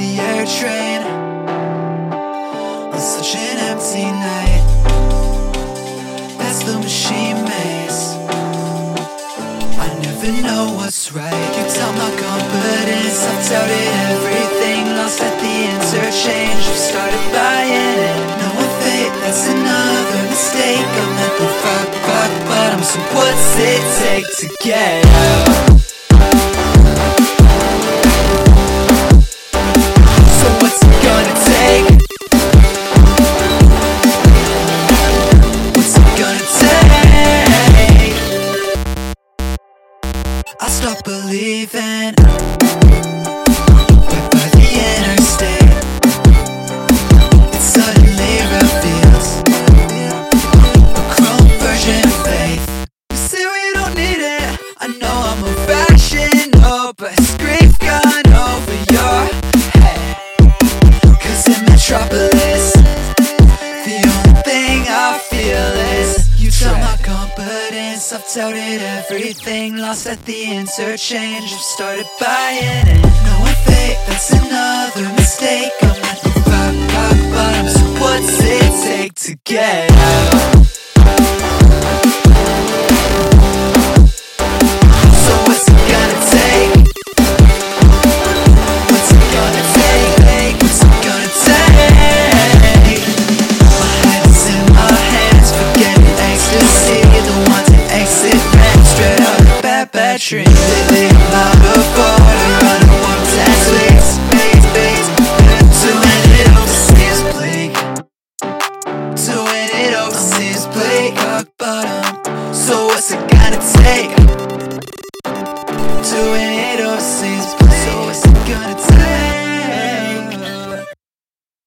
the air train on such an empty night. That's the machine maze. I never know what's right. You tell my confidence, I've doubted everything. Lost at the interchange, I've started buying it. Knowing fate, that's another mistake. I'm at the rock, rock bottom. So what's it take to get out? I stopped believing I've doubted everything Lost at the interchange I've started buying it Knowing fate, that's another mistake I'm at the rock, rock bottom So what's it take to get out? Space, doing it over seems bleak. Doing it bleak. Bottom. So what's it gonna take?